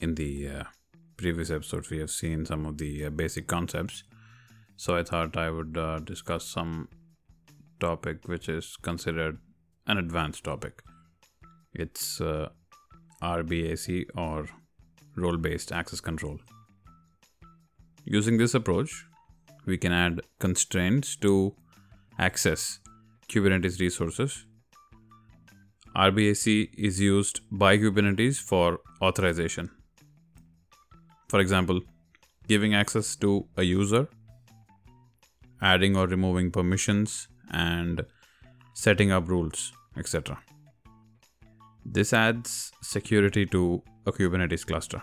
in the uh, previous episodes, we have seen some of the uh, basic concepts. So I thought I would uh, discuss some topic which is considered an advanced topic. It's uh, RBAC or role based access control. Using this approach, we can add constraints to access Kubernetes resources. RBAC is used by Kubernetes for authorization. For example, giving access to a user, adding or removing permissions, and setting up rules, etc. This adds security to a Kubernetes cluster.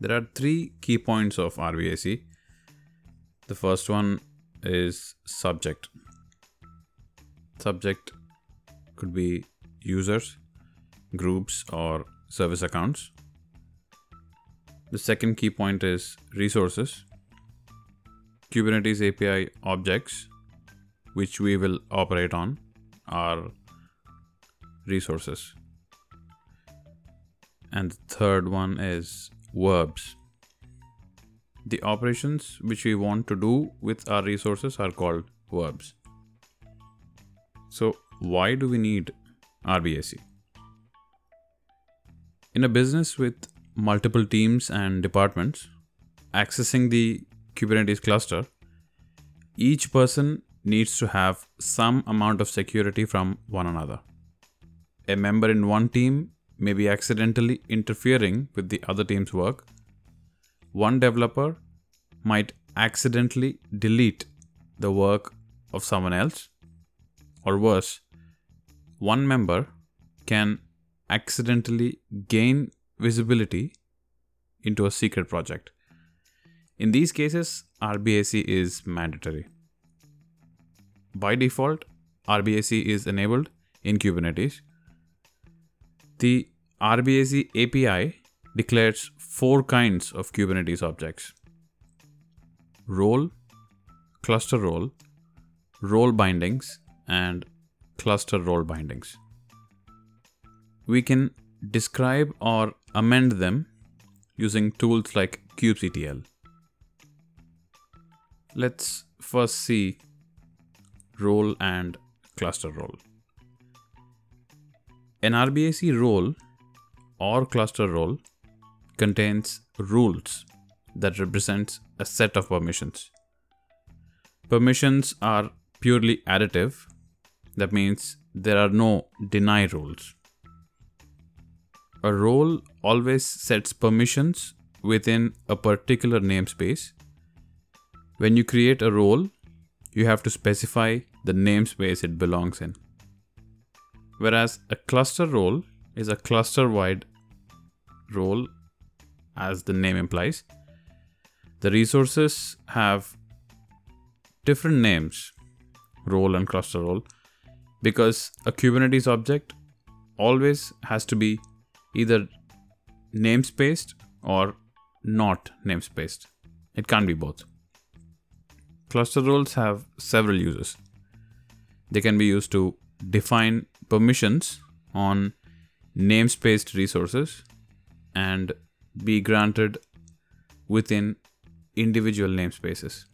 There are three key points of RBAC. The first one is subject. Subject could be users, groups, or service accounts. The second key point is resources. Kubernetes API objects, which we will operate on, are resources. And the third one is verbs. The operations which we want to do with our resources are called verbs. So, why do we need RBAC? In a business with multiple teams and departments accessing the Kubernetes cluster, each person needs to have some amount of security from one another. A member in one team may be accidentally interfering with the other team's work. One developer might accidentally delete the work of someone else, or worse, one member can accidentally gain visibility into a secret project. In these cases, RBAC is mandatory. By default, RBAC is enabled in Kubernetes. The RBAC API declares four kinds of Kubernetes objects role, cluster role, role bindings, and cluster role bindings. We can describe or amend them using tools like kubectl. Let's first see role and cluster role. An RBAC role or cluster role contains rules that represents a set of permissions. Permissions are purely additive. That means there are no deny rules. A role always sets permissions within a particular namespace. When you create a role, you have to specify the namespace it belongs in. Whereas a cluster role is a cluster wide role, as the name implies. The resources have different names, role and cluster role, because a Kubernetes object always has to be either namespaced or not namespaced. It can't be both. Cluster roles have several uses. They can be used to define permissions on namespaced resources and be granted within individual namespaces.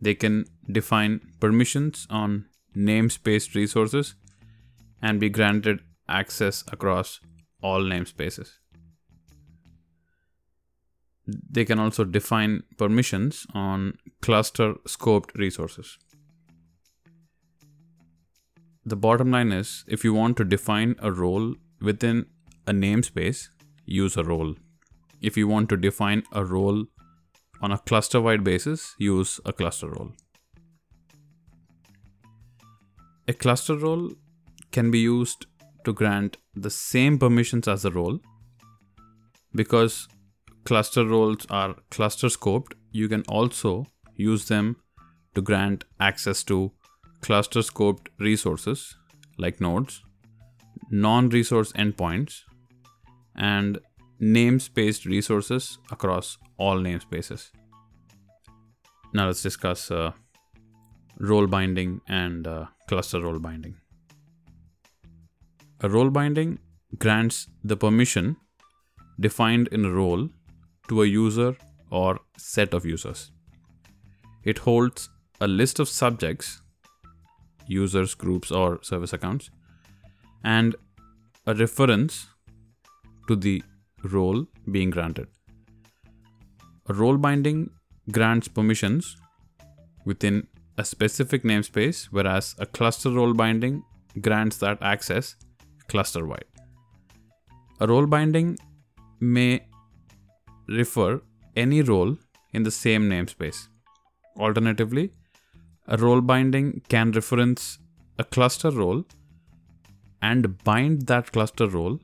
They can define permissions on namespaced resources and be granted access across all namespaces. They can also define permissions on cluster scoped resources. The bottom line is if you want to define a role within a namespace, use a role. If you want to define a role on a cluster wide basis, use a cluster role. A cluster role can be used to grant the same permissions as a role. Because cluster roles are cluster scoped, you can also use them to grant access to cluster scoped resources like nodes, non resource endpoints, and namespaced resources across all namespaces. Now let's discuss uh, role binding and uh, cluster role binding. A role binding grants the permission defined in a role to a user or set of users. It holds a list of subjects, users, groups, or service accounts, and a reference to the role being granted. A role binding grants permissions within a specific namespace, whereas a cluster role binding grants that access cluster wide. A role binding may refer any role in the same namespace. Alternatively, a role binding can reference a cluster role and bind that cluster role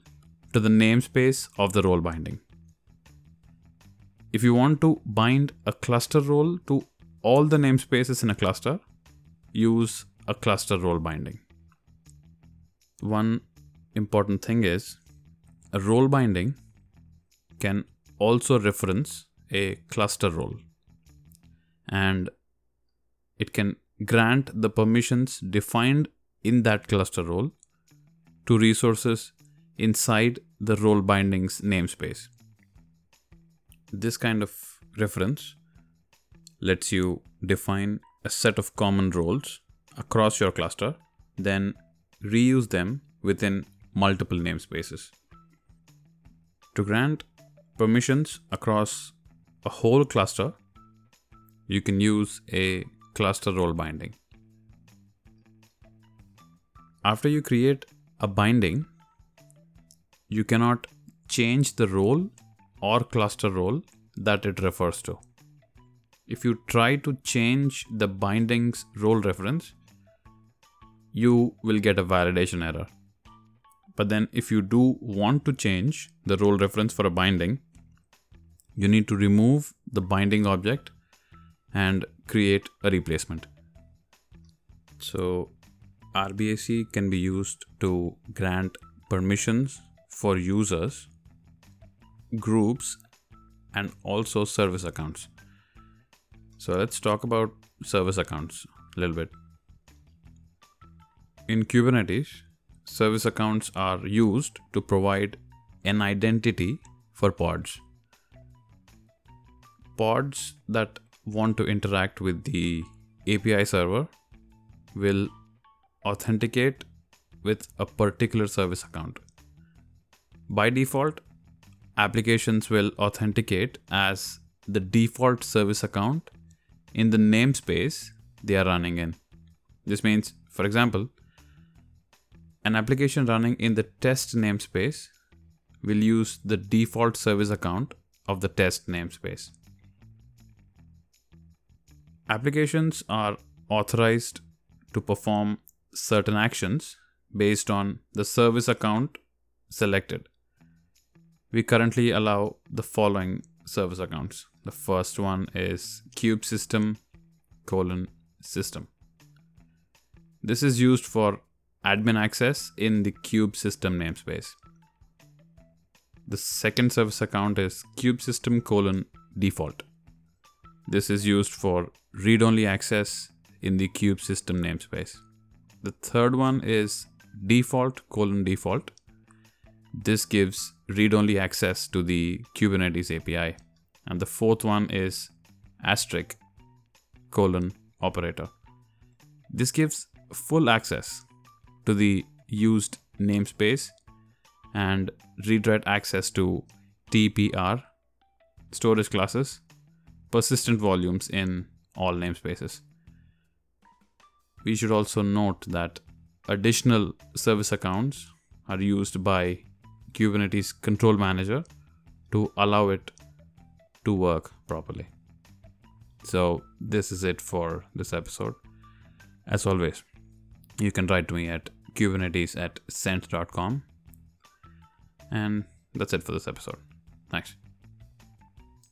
to the namespace of the role binding. If you want to bind a cluster role to all the namespaces in a cluster, use a cluster role binding. One important thing is a role binding can also reference a cluster role and it can grant the permissions defined in that cluster role to resources inside the role bindings namespace. This kind of reference lets you define a set of common roles across your cluster, then reuse them within multiple namespaces. To grant permissions across a whole cluster, you can use a cluster role binding. After you create a binding, you cannot change the role or cluster role that it refers to. If you try to change the binding's role reference, you will get a validation error. But then, if you do want to change the role reference for a binding, you need to remove the binding object and create a replacement. So, RBAC can be used to grant permissions for users, groups, and also service accounts. So, let's talk about service accounts a little bit. In Kubernetes, service accounts are used to provide an identity for pods. Pods that want to interact with the API server will authenticate with a particular service account. By default, applications will authenticate as the default service account in the namespace they are running in. This means, for example, an application running in the test namespace will use the default service account of the test namespace. Applications are authorized to perform certain actions based on the service account selected. We currently allow the following service accounts. The first one is kube system colon system. This is used for admin access in the kube system namespace. The second service account is kube system colon default. This is used for read only access in the kube system namespace. The third one is default colon default. This gives read only access to the Kubernetes API. And the fourth one is asterisk colon operator. This gives full access to the used namespace and read write access to TPR storage classes, persistent volumes in all namespaces. We should also note that additional service accounts are used by Kubernetes Control Manager to allow it to work properly. So, this is it for this episode. As always, you can write to me at kubernetes at cent.com. And that's it for this episode. Thanks.